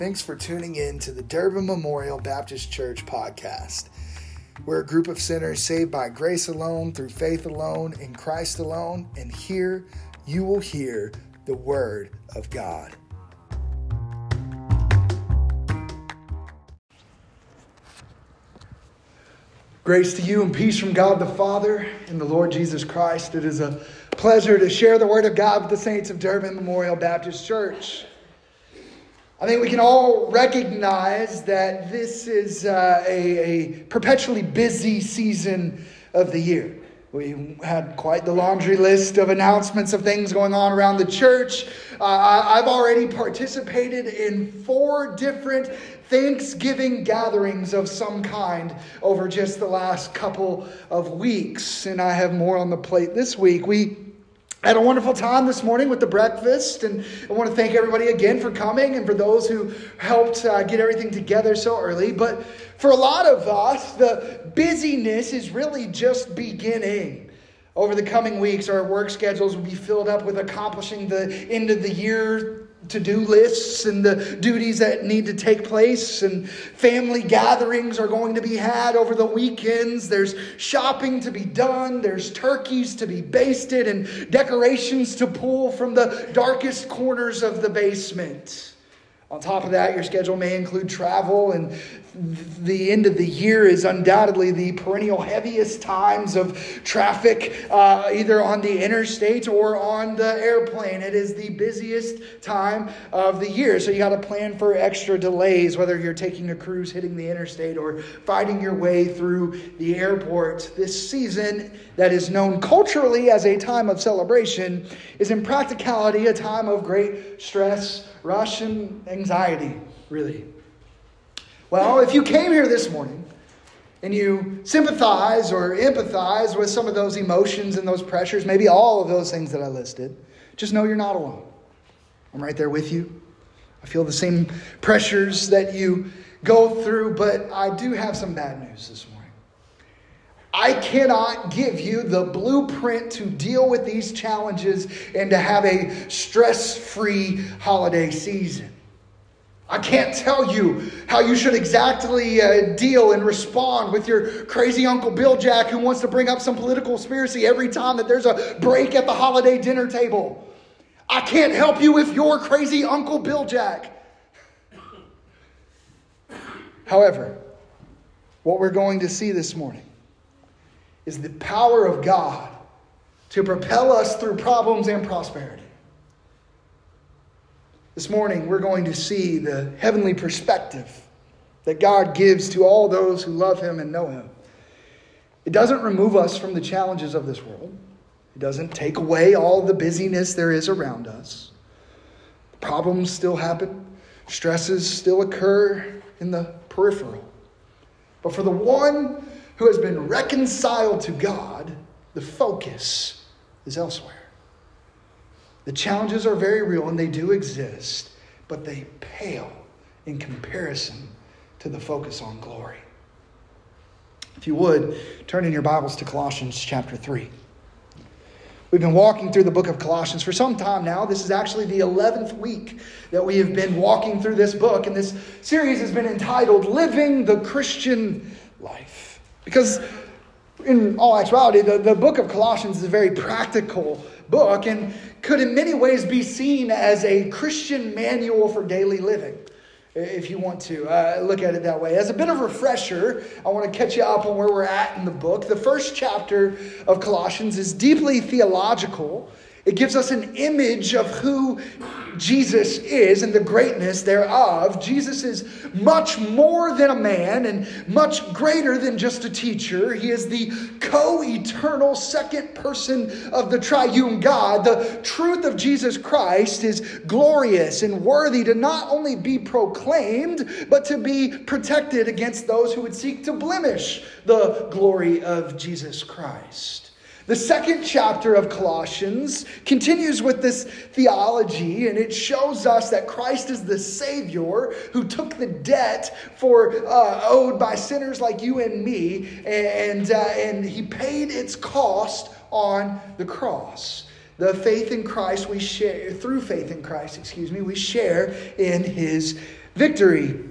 Thanks for tuning in to the Durbin Memorial Baptist Church podcast. We're a group of sinners saved by grace alone, through faith alone, in Christ alone, and here you will hear the Word of God. Grace to you and peace from God the Father and the Lord Jesus Christ. It is a pleasure to share the Word of God with the saints of Durbin Memorial Baptist Church. I think we can all recognize that this is uh, a, a perpetually busy season of the year. We had quite the laundry list of announcements of things going on around the church. Uh, I've already participated in four different Thanksgiving gatherings of some kind over just the last couple of weeks, and I have more on the plate this week. We had a wonderful time this morning with the breakfast, and I want to thank everybody again for coming and for those who helped uh, get everything together so early. But for a lot of us, the busyness is really just beginning. Over the coming weeks, our work schedules will be filled up with accomplishing the end of the year to do lists and the duties that need to take place, and family gatherings are going to be had over the weekends. There's shopping to be done, there's turkeys to be basted, and decorations to pull from the darkest corners of the basement. On top of that, your schedule may include travel and the end of the year is undoubtedly the perennial heaviest times of traffic, uh, either on the interstate or on the airplane. It is the busiest time of the year. So you got to plan for extra delays, whether you're taking a cruise, hitting the interstate, or fighting your way through the airport. This season, that is known culturally as a time of celebration, is in practicality a time of great stress, rush, and anxiety, really. Well, if you came here this morning and you sympathize or empathize with some of those emotions and those pressures, maybe all of those things that I listed, just know you're not alone. I'm right there with you. I feel the same pressures that you go through, but I do have some bad news this morning. I cannot give you the blueprint to deal with these challenges and to have a stress free holiday season. I can't tell you how you should exactly uh, deal and respond with your crazy Uncle Bill Jack who wants to bring up some political conspiracy every time that there's a break at the holiday dinner table. I can't help you with your crazy Uncle Bill Jack. However, what we're going to see this morning is the power of God to propel us through problems and prosperity. This morning, we're going to see the heavenly perspective that God gives to all those who love Him and know Him. It doesn't remove us from the challenges of this world, it doesn't take away all the busyness there is around us. Problems still happen, stresses still occur in the peripheral. But for the one who has been reconciled to God, the focus is elsewhere. The challenges are very real and they do exist, but they pale in comparison to the focus on glory. If you would, turn in your Bibles to Colossians chapter 3. We've been walking through the book of Colossians for some time now. This is actually the 11th week that we have been walking through this book, and this series has been entitled Living the Christian Life. Because, in all actuality, the, the book of Colossians is a very practical book and could in many ways be seen as a Christian manual for daily living, if you want to uh, look at it that way. As a bit of a refresher, I want to catch you up on where we're at in the book. The first chapter of Colossians is deeply theological. It gives us an image of who Jesus is and the greatness thereof. Jesus is much more than a man and much greater than just a teacher. He is the co eternal second person of the triune God. The truth of Jesus Christ is glorious and worthy to not only be proclaimed, but to be protected against those who would seek to blemish the glory of Jesus Christ. The second chapter of Colossians continues with this theology, and it shows us that Christ is the Savior who took the debt for uh, owed by sinners like you and me, and, uh, and He paid its cost on the cross. the faith in Christ we share, through faith in Christ, excuse me, we share in his victory.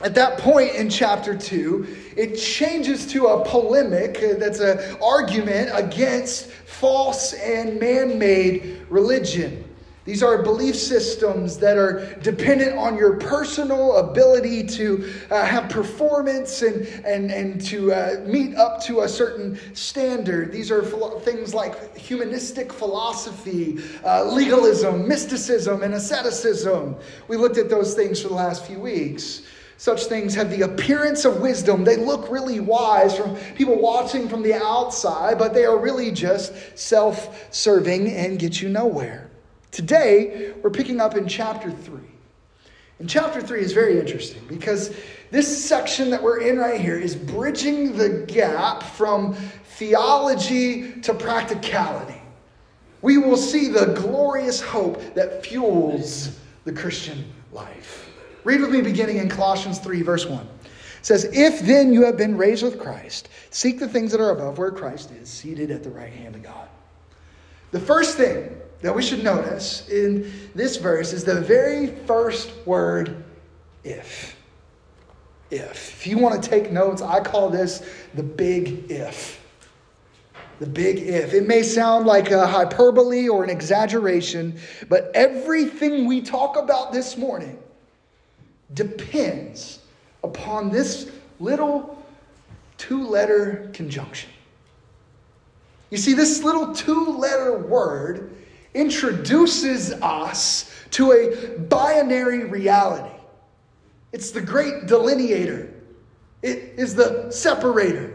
At that point in chapter 2, it changes to a polemic that's an argument against false and man made religion. These are belief systems that are dependent on your personal ability to uh, have performance and, and, and to uh, meet up to a certain standard. These are philo- things like humanistic philosophy, uh, legalism, mysticism, and asceticism. We looked at those things for the last few weeks. Such things have the appearance of wisdom. They look really wise from people watching from the outside, but they are really just self serving and get you nowhere. Today, we're picking up in chapter 3. And chapter 3 is very interesting because this section that we're in right here is bridging the gap from theology to practicality. We will see the glorious hope that fuels the Christian life. Read with me beginning in Colossians 3, verse 1. It says, If then you have been raised with Christ, seek the things that are above where Christ is, seated at the right hand of God. The first thing that we should notice in this verse is the very first word, if. If. If you want to take notes, I call this the big if. The big if. It may sound like a hyperbole or an exaggeration, but everything we talk about this morning depends upon this little two letter conjunction. You see, this little two letter word introduces us to a binary reality. It's the great delineator, it is the separator.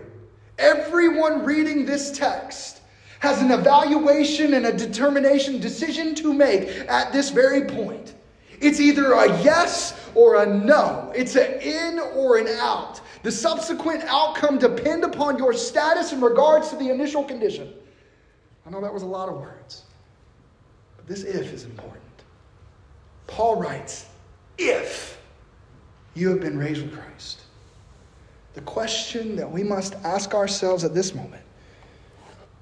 Everyone reading this text has an evaluation and a determination, decision to make at this very point. It's either a yes or a no. It's an in or an out. The subsequent outcome depend upon your status in regards to the initial condition. I know that was a lot of words. But this if is important. Paul writes, if you have been raised with Christ. The question that we must ask ourselves at this moment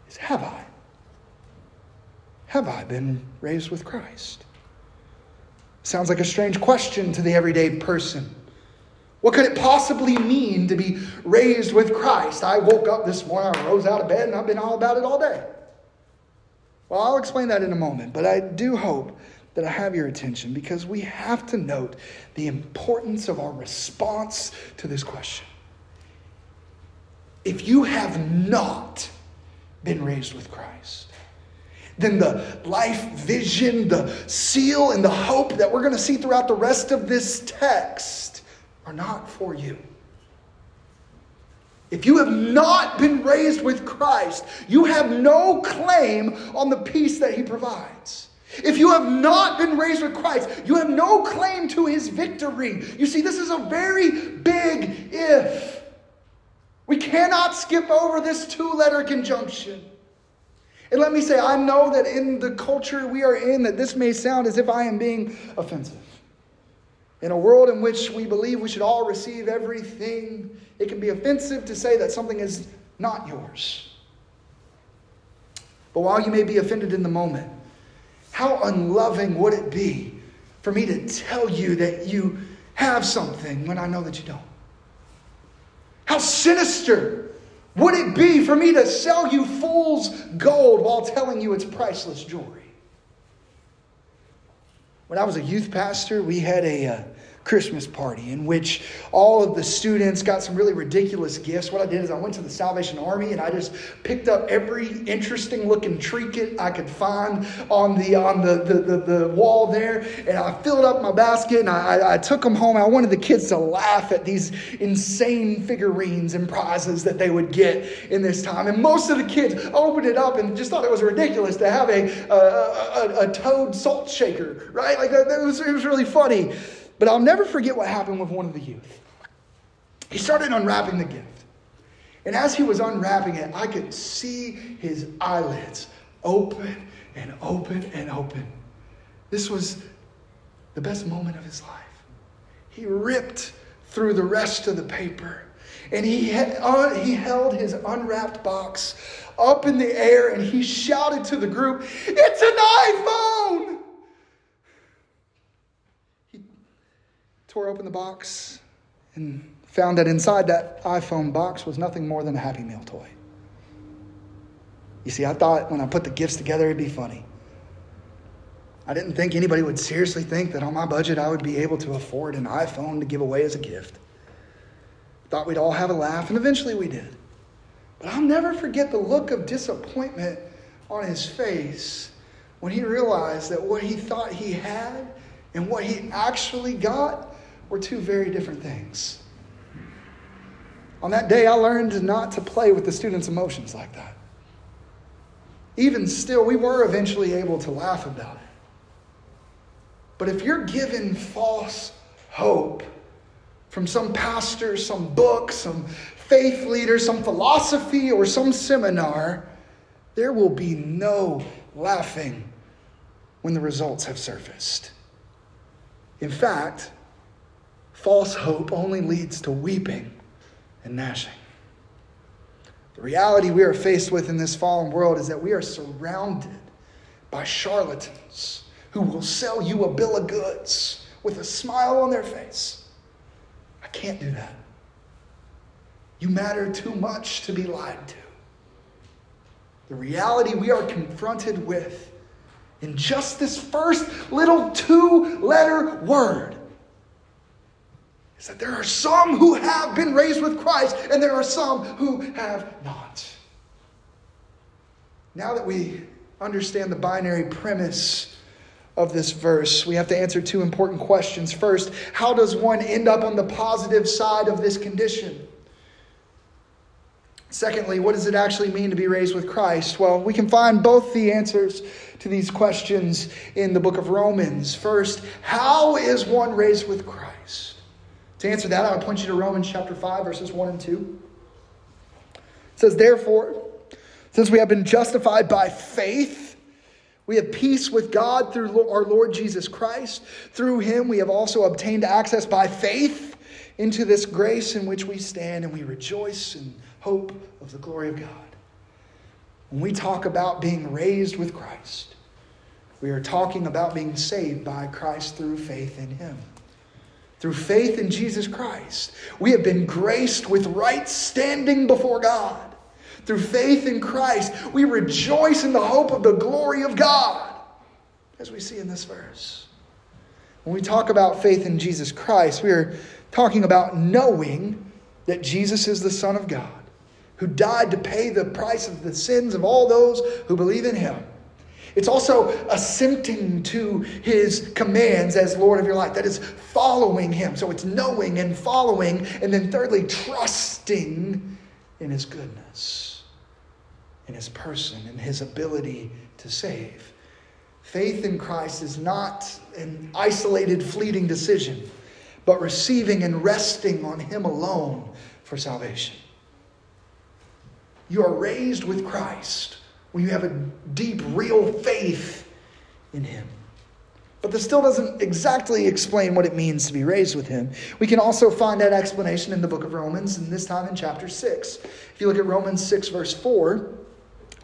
is Have I? Have I been raised with Christ? Sounds like a strange question to the everyday person. What could it possibly mean to be raised with Christ? I woke up this morning, I rose out of bed, and I've been all about it all day. Well, I'll explain that in a moment, but I do hope that I have your attention because we have to note the importance of our response to this question. If you have not been raised with Christ, then the life vision, the seal, and the hope that we're going to see throughout the rest of this text are not for you. If you have not been raised with Christ, you have no claim on the peace that He provides. If you have not been raised with Christ, you have no claim to His victory. You see, this is a very big if. We cannot skip over this two letter conjunction. And let me say, I know that in the culture we are in, that this may sound as if I am being offensive. In a world in which we believe we should all receive everything, it can be offensive to say that something is not yours. But while you may be offended in the moment, how unloving would it be for me to tell you that you have something when I know that you don't? How sinister would it be for me to sell you fool's gold while telling you it's priceless jewelry? When I was a youth pastor, we had a, uh, Christmas party in which all of the students got some really ridiculous gifts. What I did is I went to the Salvation Army and I just picked up every interesting looking trinket I could find on the on the, the, the, the wall there, and I filled up my basket and I, I took them home. I wanted the kids to laugh at these insane figurines and prizes that they would get in this time. And most of the kids opened it up and just thought it was ridiculous to have a, a, a, a toad salt shaker, right? Like that, that was, it was really funny. But I'll never forget what happened with one of the youth. He started unwrapping the gift. And as he was unwrapping it, I could see his eyelids open and open and open. This was the best moment of his life. He ripped through the rest of the paper and he, uh, he held his unwrapped box up in the air and he shouted to the group, It's an iPhone! He tore open the box and found that inside that iPhone box was nothing more than a Happy Meal toy. You see, I thought when I put the gifts together, it'd be funny. I didn't think anybody would seriously think that on my budget I would be able to afford an iPhone to give away as a gift. Thought we'd all have a laugh, and eventually we did. But I'll never forget the look of disappointment on his face when he realized that what he thought he had and what he actually got were two very different things. On that day, I learned not to play with the students' emotions like that. Even still, we were eventually able to laugh about it. But if you're given false hope from some pastor, some book, some faith leader, some philosophy, or some seminar, there will be no laughing when the results have surfaced. In fact, false hope only leads to weeping and gnashing. The reality we are faced with in this fallen world is that we are surrounded by charlatans who will sell you a bill of goods with a smile on their face. I can't do that. You matter too much to be lied to. The reality we are confronted with in just this first little two letter word is that there are some who have been raised with Christ and there are some who have not. Now that we understand the binary premise of this verse, we have to answer two important questions. First, how does one end up on the positive side of this condition? Secondly, what does it actually mean to be raised with Christ? Well, we can find both the answers to these questions in the book of Romans. First, how is one raised with Christ? To answer that, I would point you to Romans chapter 5, verses 1 and 2. It says, Therefore, since we have been justified by faith, we have peace with God through our Lord Jesus Christ. Through him, we have also obtained access by faith into this grace in which we stand, and we rejoice in hope of the glory of God. When we talk about being raised with Christ, we are talking about being saved by Christ through faith in him through faith in Jesus Christ. We have been graced with right standing before God. Through faith in Christ, we rejoice in the hope of the glory of God, as we see in this verse. When we talk about faith in Jesus Christ, we are talking about knowing that Jesus is the Son of God, who died to pay the price of the sins of all those who believe in him. It's also assenting to his commands as Lord of your life. That is following him. So it's knowing and following. And then thirdly, trusting in his goodness, in his person, in his ability to save. Faith in Christ is not an isolated, fleeting decision, but receiving and resting on him alone for salvation. You are raised with Christ when you have a deep, real faith in Him. But this still doesn't exactly explain what it means to be raised with Him. We can also find that explanation in the book of Romans, and this time in chapter 6. If you look at Romans 6, verse 4,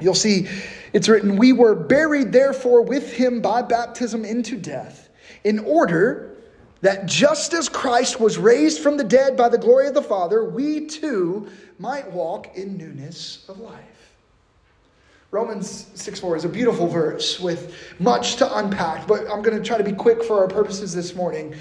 you'll see it's written, We were buried therefore with Him by baptism into death, in order that just as Christ was raised from the dead by the glory of the Father, we too might walk in newness of life. Romans 6 4 is a beautiful verse with much to unpack, but I'm going to try to be quick for our purposes this morning.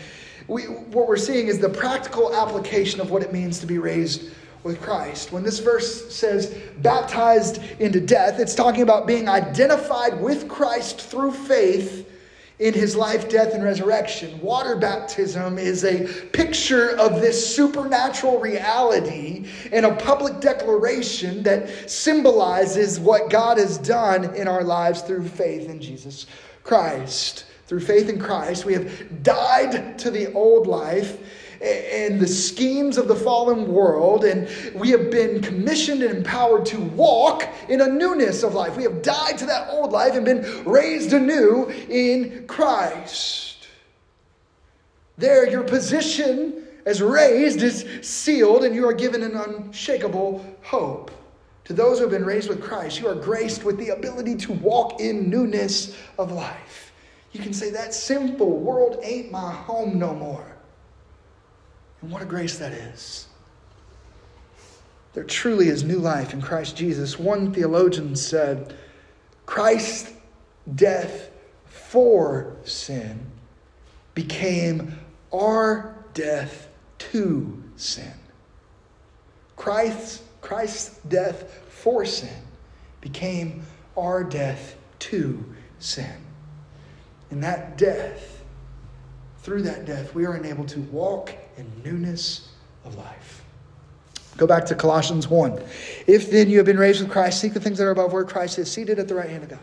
We, what we're seeing is the practical application of what it means to be raised with Christ. When this verse says baptized into death, it's talking about being identified with Christ through faith in his life, death, and resurrection. Water baptism is a picture of this supernatural reality and a public declaration that symbolizes what God has done in our lives through faith in Jesus Christ. Through faith in Christ, we have died to the old life and the schemes of the fallen world, and we have been commissioned and empowered to walk in a newness of life. We have died to that old life and been raised anew in Christ. There, your position as raised is sealed, and you are given an unshakable hope. To those who have been raised with Christ, you are graced with the ability to walk in newness of life. You can say, That simple world ain't my home no more. And what a grace that is. There truly is new life in Christ Jesus. One theologian said, Christ's death for sin became our death to sin. Christ's, Christ's death for sin became our death to sin. And that death, through that death, we are enabled to walk in newness of life. Go back to Colossians 1. If then you have been raised with Christ, seek the things that are above where Christ is seated at the right hand of God.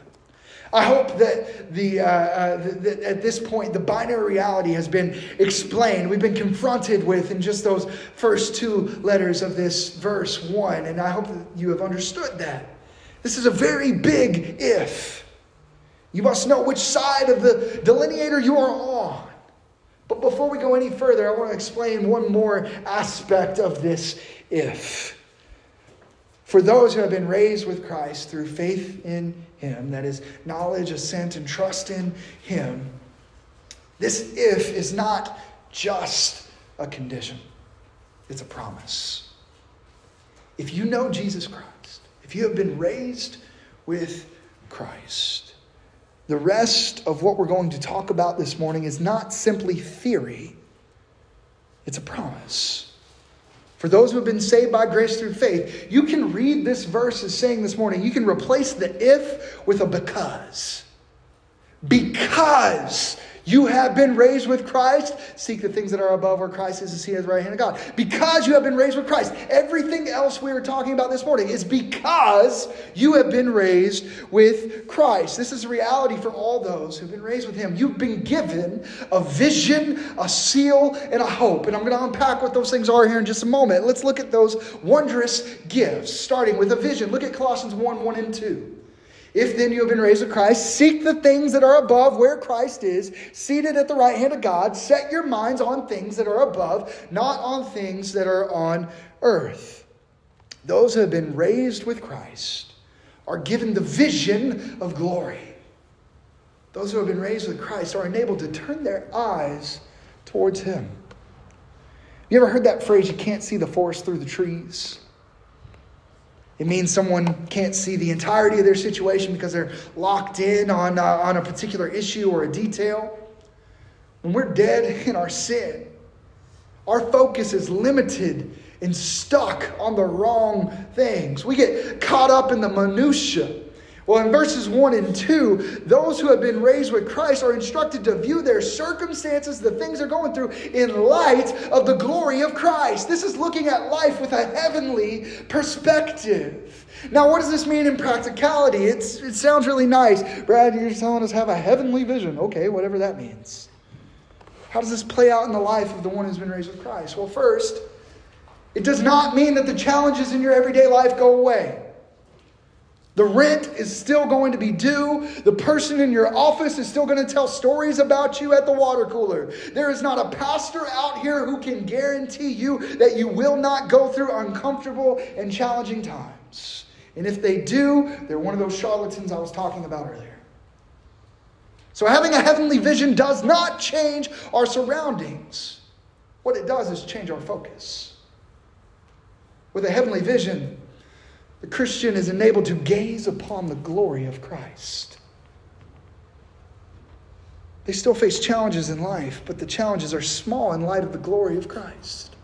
I hope that the, uh, uh, the, at this point the binary reality has been explained. We've been confronted with in just those first two letters of this verse one, and I hope that you have understood that. This is a very big if. You must know which side of the delineator you are on. But before we go any further, I want to explain one more aspect of this if. For those who have been raised with Christ through faith in Him, that is, knowledge, assent, and trust in Him, this if is not just a condition, it's a promise. If you know Jesus Christ, if you have been raised with Christ, the rest of what we're going to talk about this morning is not simply theory, it's a promise. For those who have been saved by grace through faith, you can read this verse as saying this morning, you can replace the if with a because. Because you have been raised with Christ. Seek the things that are above where Christ is see at the right hand of God. Because you have been raised with Christ. Everything else we are talking about this morning is because you have been raised with Christ. This is a reality for all those who've been raised with Him. You've been given a vision, a seal, and a hope. And I'm going to unpack what those things are here in just a moment. Let's look at those wondrous gifts, starting with a vision. Look at Colossians 1 1 and 2. If then you have been raised with Christ, seek the things that are above where Christ is, seated at the right hand of God. Set your minds on things that are above, not on things that are on earth. Those who have been raised with Christ are given the vision of glory. Those who have been raised with Christ are enabled to turn their eyes towards Him. You ever heard that phrase, you can't see the forest through the trees? It means someone can't see the entirety of their situation because they're locked in on, uh, on a particular issue or a detail. When we're dead in our sin, our focus is limited and stuck on the wrong things. We get caught up in the minutiae well, in verses 1 and 2, those who have been raised with Christ are instructed to view their circumstances, the things they're going through, in light of the glory of Christ. This is looking at life with a heavenly perspective. Now, what does this mean in practicality? It's, it sounds really nice. Brad, you're telling us have a heavenly vision. Okay, whatever that means. How does this play out in the life of the one who's been raised with Christ? Well, first, it does not mean that the challenges in your everyday life go away. The rent is still going to be due. The person in your office is still going to tell stories about you at the water cooler. There is not a pastor out here who can guarantee you that you will not go through uncomfortable and challenging times. And if they do, they're one of those charlatans I was talking about earlier. So, having a heavenly vision does not change our surroundings. What it does is change our focus. With a heavenly vision, the Christian is enabled to gaze upon the glory of Christ. They still face challenges in life, but the challenges are small in light of the glory of Christ.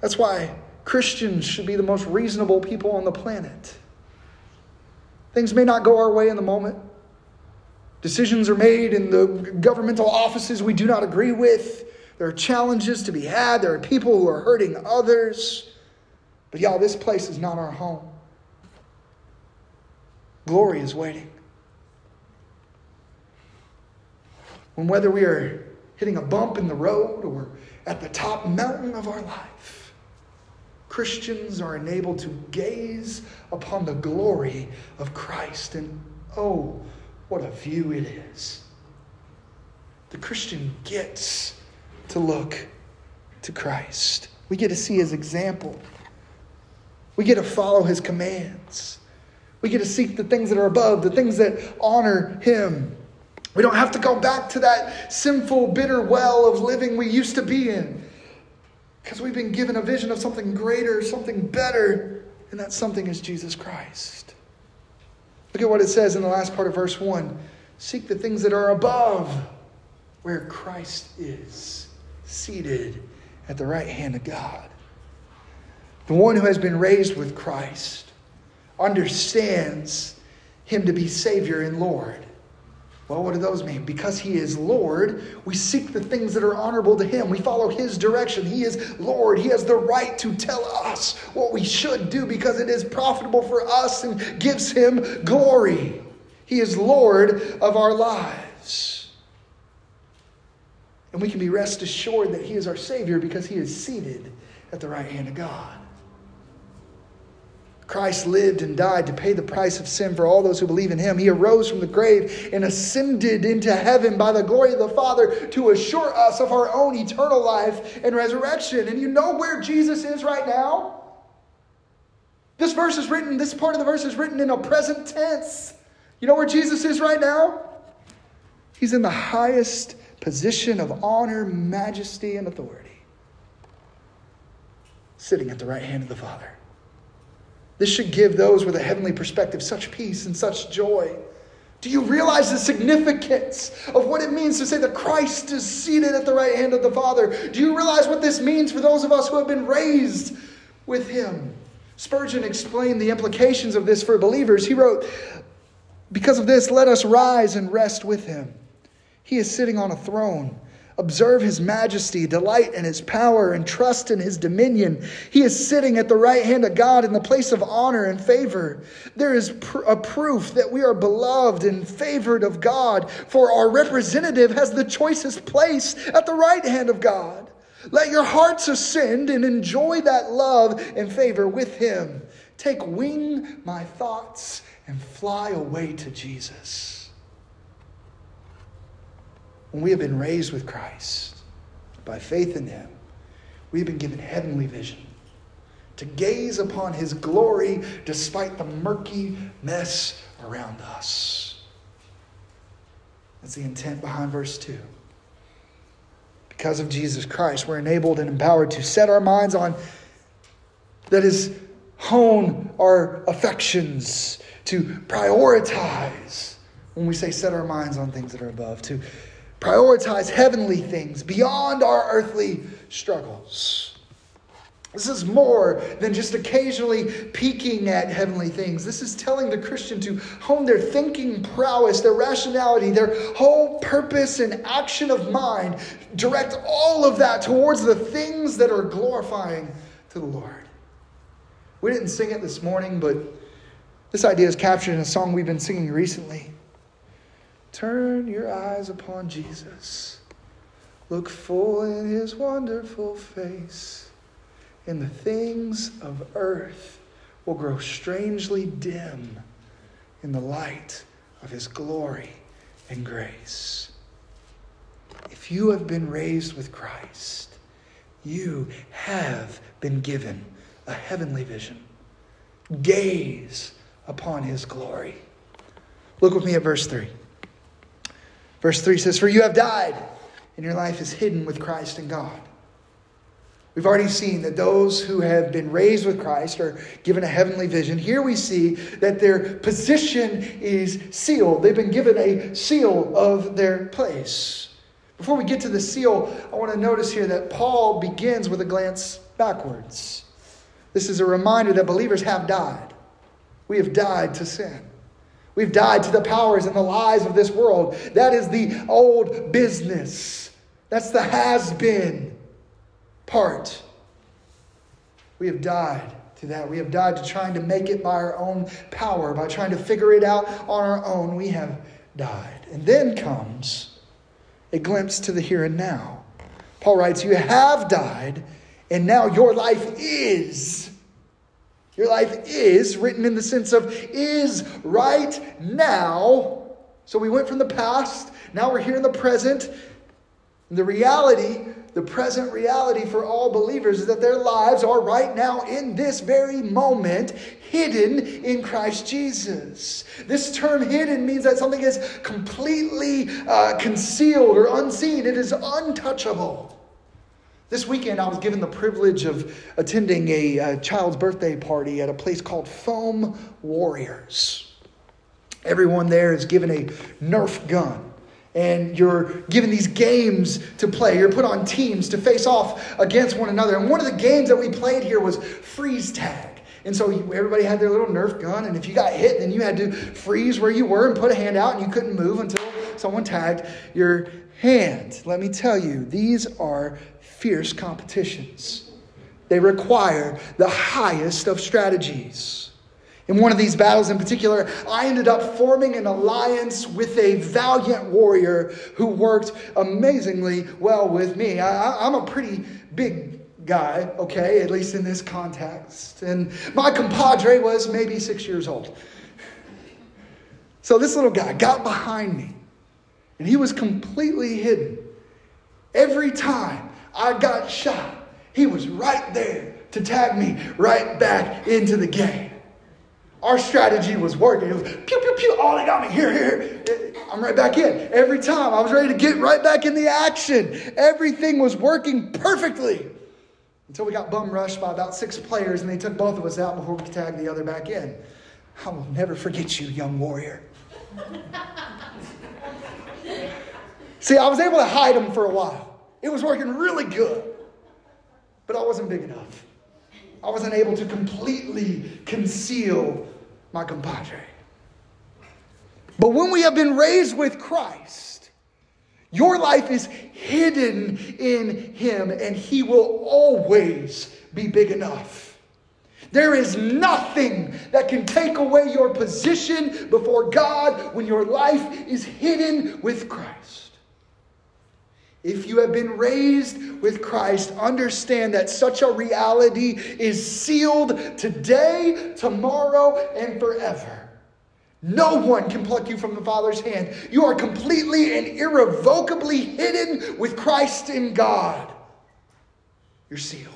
That's why Christians should be the most reasonable people on the planet. Things may not go our way in the moment. Decisions are made in the governmental offices we do not agree with. There are challenges to be had. There are people who are hurting others. But y'all, this place is not our home. Glory is waiting. When whether we are hitting a bump in the road or at the top mountain of our life, Christians are enabled to gaze upon the glory of Christ. And oh, what a view it is. The Christian gets to look to Christ. We get to see his example. We get to follow his commands. We get to seek the things that are above, the things that honor him. We don't have to go back to that sinful, bitter well of living we used to be in because we've been given a vision of something greater, something better, and that something is Jesus Christ. Look at what it says in the last part of verse 1 Seek the things that are above, where Christ is, seated at the right hand of God. The one who has been raised with Christ understands him to be Savior and Lord. Well, what do those mean? Because he is Lord, we seek the things that are honorable to him. We follow his direction. He is Lord. He has the right to tell us what we should do because it is profitable for us and gives him glory. He is Lord of our lives. And we can be rest assured that he is our Savior because he is seated at the right hand of God. Christ lived and died to pay the price of sin for all those who believe in him. He arose from the grave and ascended into heaven by the glory of the Father to assure us of our own eternal life and resurrection. And you know where Jesus is right now? This verse is written, this part of the verse is written in a present tense. You know where Jesus is right now? He's in the highest position of honor, majesty, and authority, sitting at the right hand of the Father. This should give those with a heavenly perspective such peace and such joy. Do you realize the significance of what it means to say that Christ is seated at the right hand of the Father? Do you realize what this means for those of us who have been raised with Him? Spurgeon explained the implications of this for believers. He wrote, Because of this, let us rise and rest with Him. He is sitting on a throne Observe his majesty, delight in his power, and trust in his dominion. He is sitting at the right hand of God in the place of honor and favor. There is pr- a proof that we are beloved and favored of God, for our representative has the choicest place at the right hand of God. Let your hearts ascend and enjoy that love and favor with him. Take wing, my thoughts, and fly away to Jesus when we have been raised with Christ by faith in Him, we have been given heavenly vision to gaze upon His glory despite the murky mess around us. That's the intent behind verse 2. Because of Jesus Christ, we're enabled and empowered to set our minds on, that is, hone our affections, to prioritize. When we say set our minds on things that are above, to prioritize heavenly things beyond our earthly struggles. This is more than just occasionally peeking at heavenly things. This is telling the Christian to hone their thinking prowess, their rationality, their whole purpose and action of mind, direct all of that towards the things that are glorifying to the Lord. We didn't sing it this morning, but this idea is captured in a song we've been singing recently. Turn your eyes upon Jesus. Look full in his wonderful face, and the things of earth will grow strangely dim in the light of his glory and grace. If you have been raised with Christ, you have been given a heavenly vision. Gaze upon his glory. Look with me at verse 3. Verse 3 says, For you have died, and your life is hidden with Christ in God. We've already seen that those who have been raised with Christ are given a heavenly vision. Here we see that their position is sealed. They've been given a seal of their place. Before we get to the seal, I want to notice here that Paul begins with a glance backwards. This is a reminder that believers have died. We have died to sin. We've died to the powers and the lies of this world. That is the old business. That's the has been part. We have died to that. We have died to trying to make it by our own power, by trying to figure it out on our own. We have died. And then comes a glimpse to the here and now. Paul writes, You have died, and now your life is your life is written in the sense of is right now. So we went from the past, now we're here in the present. The reality, the present reality for all believers is that their lives are right now in this very moment hidden in Christ Jesus. This term hidden means that something is completely uh, concealed or unseen, it is untouchable. This weekend, I was given the privilege of attending a, a child's birthday party at a place called Foam Warriors. Everyone there is given a Nerf gun and you're given these games to play. You're put on teams to face off against one another. And one of the games that we played here was freeze tag. And so everybody had their little Nerf gun, and if you got hit, then you had to freeze where you were and put a hand out, and you couldn't move until someone tagged your hand. Let me tell you, these are fierce competitions. They require the highest of strategies. In one of these battles in particular, I ended up forming an alliance with a valiant warrior who worked amazingly well with me. I, am a pretty big guy, okay, at least in this context. And my compadre was maybe six years old. So this little guy got behind me, and he was completely hidden. Every time I got shot, he was right there to tag me right back into the game. Our strategy was working. It was pew, pew, pew. Oh, they got me. Here, here. I'm right back in. Every time I was ready to get right back in the action. Everything was working perfectly until we got bum rushed by about six players and they took both of us out before we could tag the other back in. I will never forget you, young warrior. See, I was able to hide him for a while. It was working really good, but I wasn't big enough. I wasn't able to completely conceal my compadre. But when we have been raised with Christ, your life is hidden in Him, and He will always be big enough. There is nothing that can take away your position before God when your life is hidden with Christ. If you have been raised with Christ, understand that such a reality is sealed today, tomorrow, and forever. No one can pluck you from the Father's hand. You are completely and irrevocably hidden with Christ in God. You're sealed.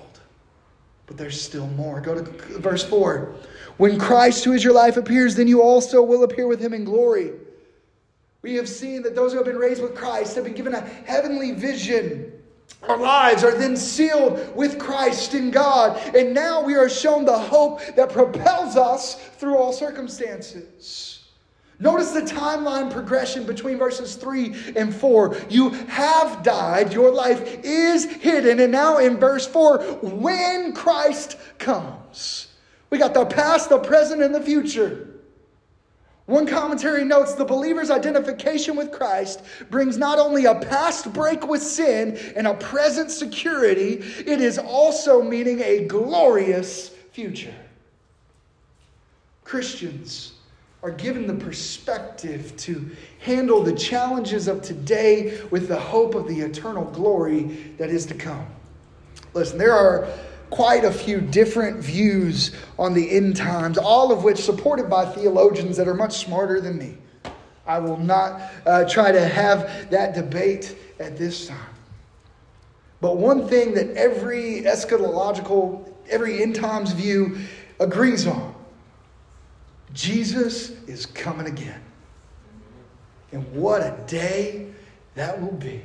But there's still more. Go to verse 4. When Christ, who is your life, appears, then you also will appear with him in glory. We have seen that those who have been raised with Christ have been given a heavenly vision. Our lives are then sealed with Christ in God. And now we are shown the hope that propels us through all circumstances. Notice the timeline progression between verses 3 and 4. You have died, your life is hidden. And now in verse 4, when Christ comes, we got the past, the present, and the future. One commentary notes the believer's identification with Christ brings not only a past break with sin and a present security, it is also meaning a glorious future. Christians are given the perspective to handle the challenges of today with the hope of the eternal glory that is to come. Listen, there are quite a few different views on the end times, all of which supported by theologians that are much smarter than me. I will not uh, try to have that debate at this time. But one thing that every eschatological, every end times view agrees on Jesus is coming again. And what a day that will be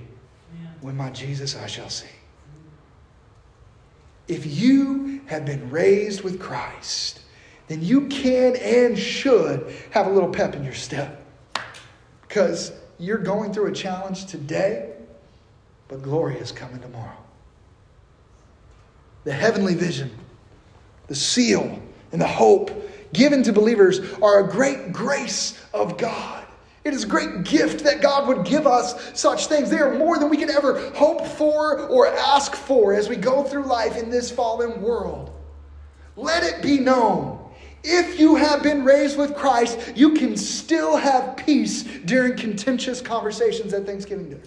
when my Jesus I shall see. If you have been raised with Christ, then you can and should have a little pep in your step. Because you're going through a challenge today, but glory is coming tomorrow. The heavenly vision, the seal, and the hope given to believers are a great grace of God. It is a great gift that God would give us such things. They are more than we can ever hope for or ask for as we go through life in this fallen world. Let it be known if you have been raised with Christ, you can still have peace during contentious conversations at Thanksgiving dinner.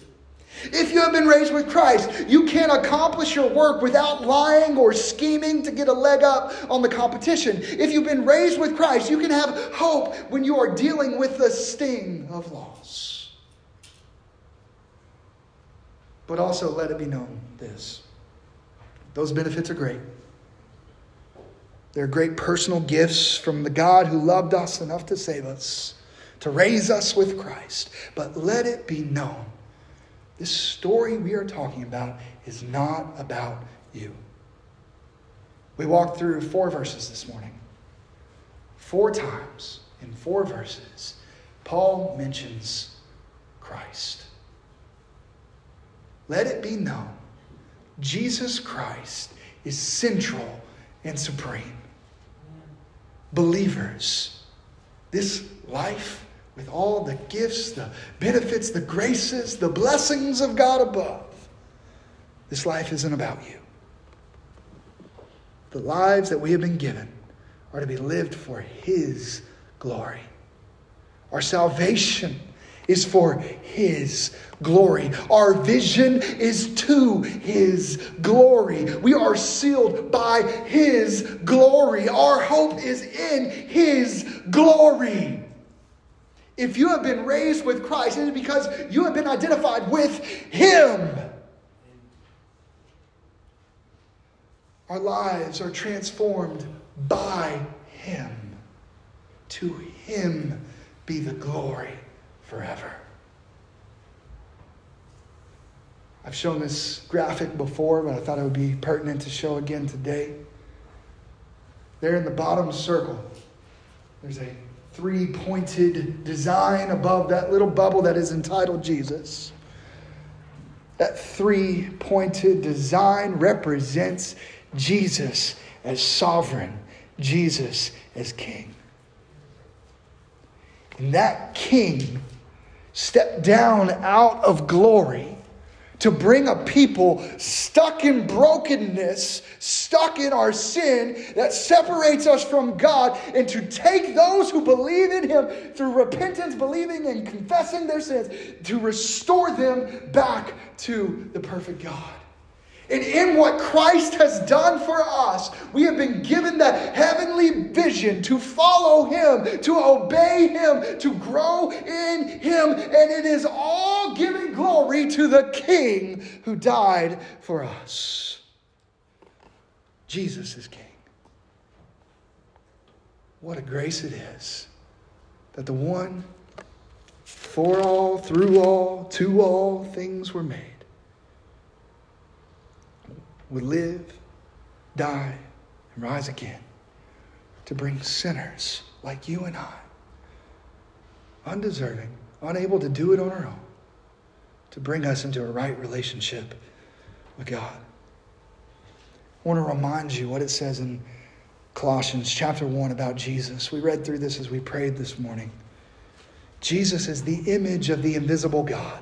If you have been raised with Christ, you can't accomplish your work without lying or scheming to get a leg up on the competition. If you've been raised with Christ, you can have hope when you are dealing with the sting of loss. But also let it be known this those benefits are great. They're great personal gifts from the God who loved us enough to save us, to raise us with Christ. But let it be known this story we are talking about is not about you. We walked through four verses this morning. Four times in four verses, Paul mentions Christ. Let it be known Jesus Christ is central and supreme. Believers, this life with all the gifts, the benefits, the graces, the blessings of God above, this life isn't about you. The lives that we have been given are to be lived for His glory. Our salvation is for His glory. Our vision is to His glory. We are sealed by His glory. Our hope is in His glory. If you have been raised with Christ, it is because you have been identified with Him. Our lives are transformed by Him. To Him be the glory forever. I've shown this graphic before, but I thought it would be pertinent to show again today. There in the bottom circle, there's a three pointed design above that little bubble that is entitled Jesus. That three pointed design represents Jesus as sovereign, Jesus as king. And that king stepped down out of glory to bring a people stuck in brokenness, stuck in our sin that separates us from God, and to take those who believe in Him through repentance, believing and confessing their sins, to restore them back to the perfect God. And in what Christ has done for us, we have been given that heavenly vision to follow Him, to obey Him, to grow in Him. And it is all giving glory to the King who died for us. Jesus is King. What a grace it is that the one for all, through all, to all things were made would live, die, and rise again to bring sinners like you and I, undeserving, unable to do it on our own, to bring us into a right relationship with God. I want to remind you what it says in Colossians chapter 1 about Jesus. We read through this as we prayed this morning. Jesus is the image of the invisible God,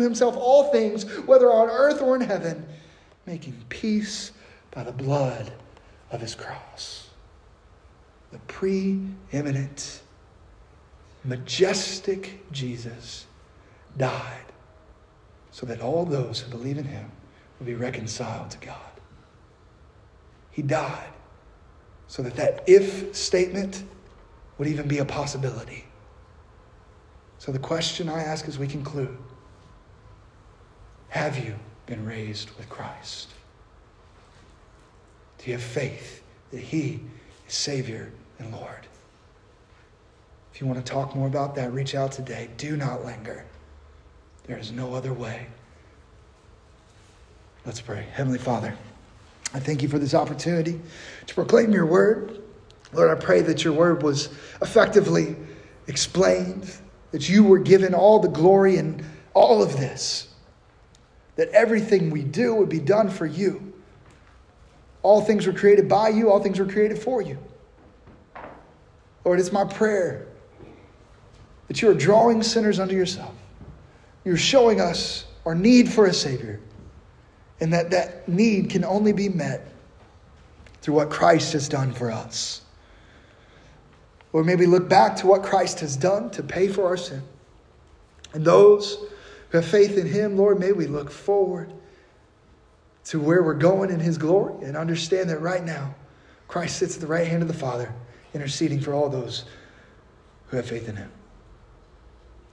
himself all things, whether on earth or in heaven, making peace by the blood of his cross. The preeminent, majestic Jesus died so that all those who believe in him will be reconciled to God. He died so that that if statement would even be a possibility. So the question I ask as we conclude have you been raised with Christ? Do you have faith that He is Savior and Lord? If you want to talk more about that, reach out today. Do not linger. There is no other way. Let's pray. Heavenly Father, I thank you for this opportunity to proclaim your word. Lord, I pray that your word was effectively explained, that you were given all the glory in all of this that everything we do would be done for you. All things were created by you, all things were created for you. Lord, it's my prayer that you are drawing sinners unto yourself. You're showing us our need for a Savior, and that that need can only be met through what Christ has done for us. Or maybe look back to what Christ has done to pay for our sin. And those who have faith in Him, Lord, may we look forward to where we're going in His glory and understand that right now, Christ sits at the right hand of the Father, interceding for all those who have faith in Him.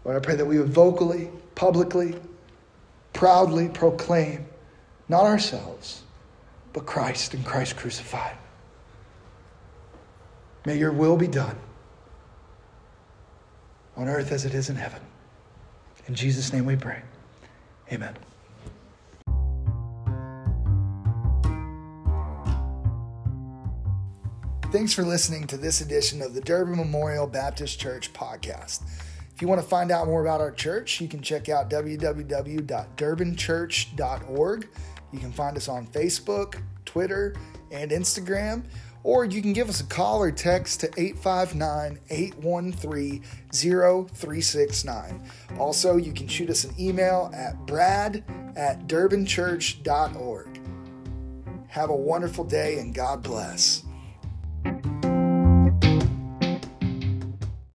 Lord, I pray that we would vocally, publicly, proudly proclaim not ourselves, but Christ and Christ crucified. May your will be done on earth as it is in heaven. In Jesus' name we pray. Amen. Thanks for listening to this edition of the Durbin Memorial Baptist Church podcast. If you want to find out more about our church, you can check out www.durbinchurch.org. You can find us on Facebook, Twitter, and Instagram, or you can give us a call or text to 859 813 0369. Also, you can shoot us an email at brad at durbinchurch.org. Have a wonderful day and God bless.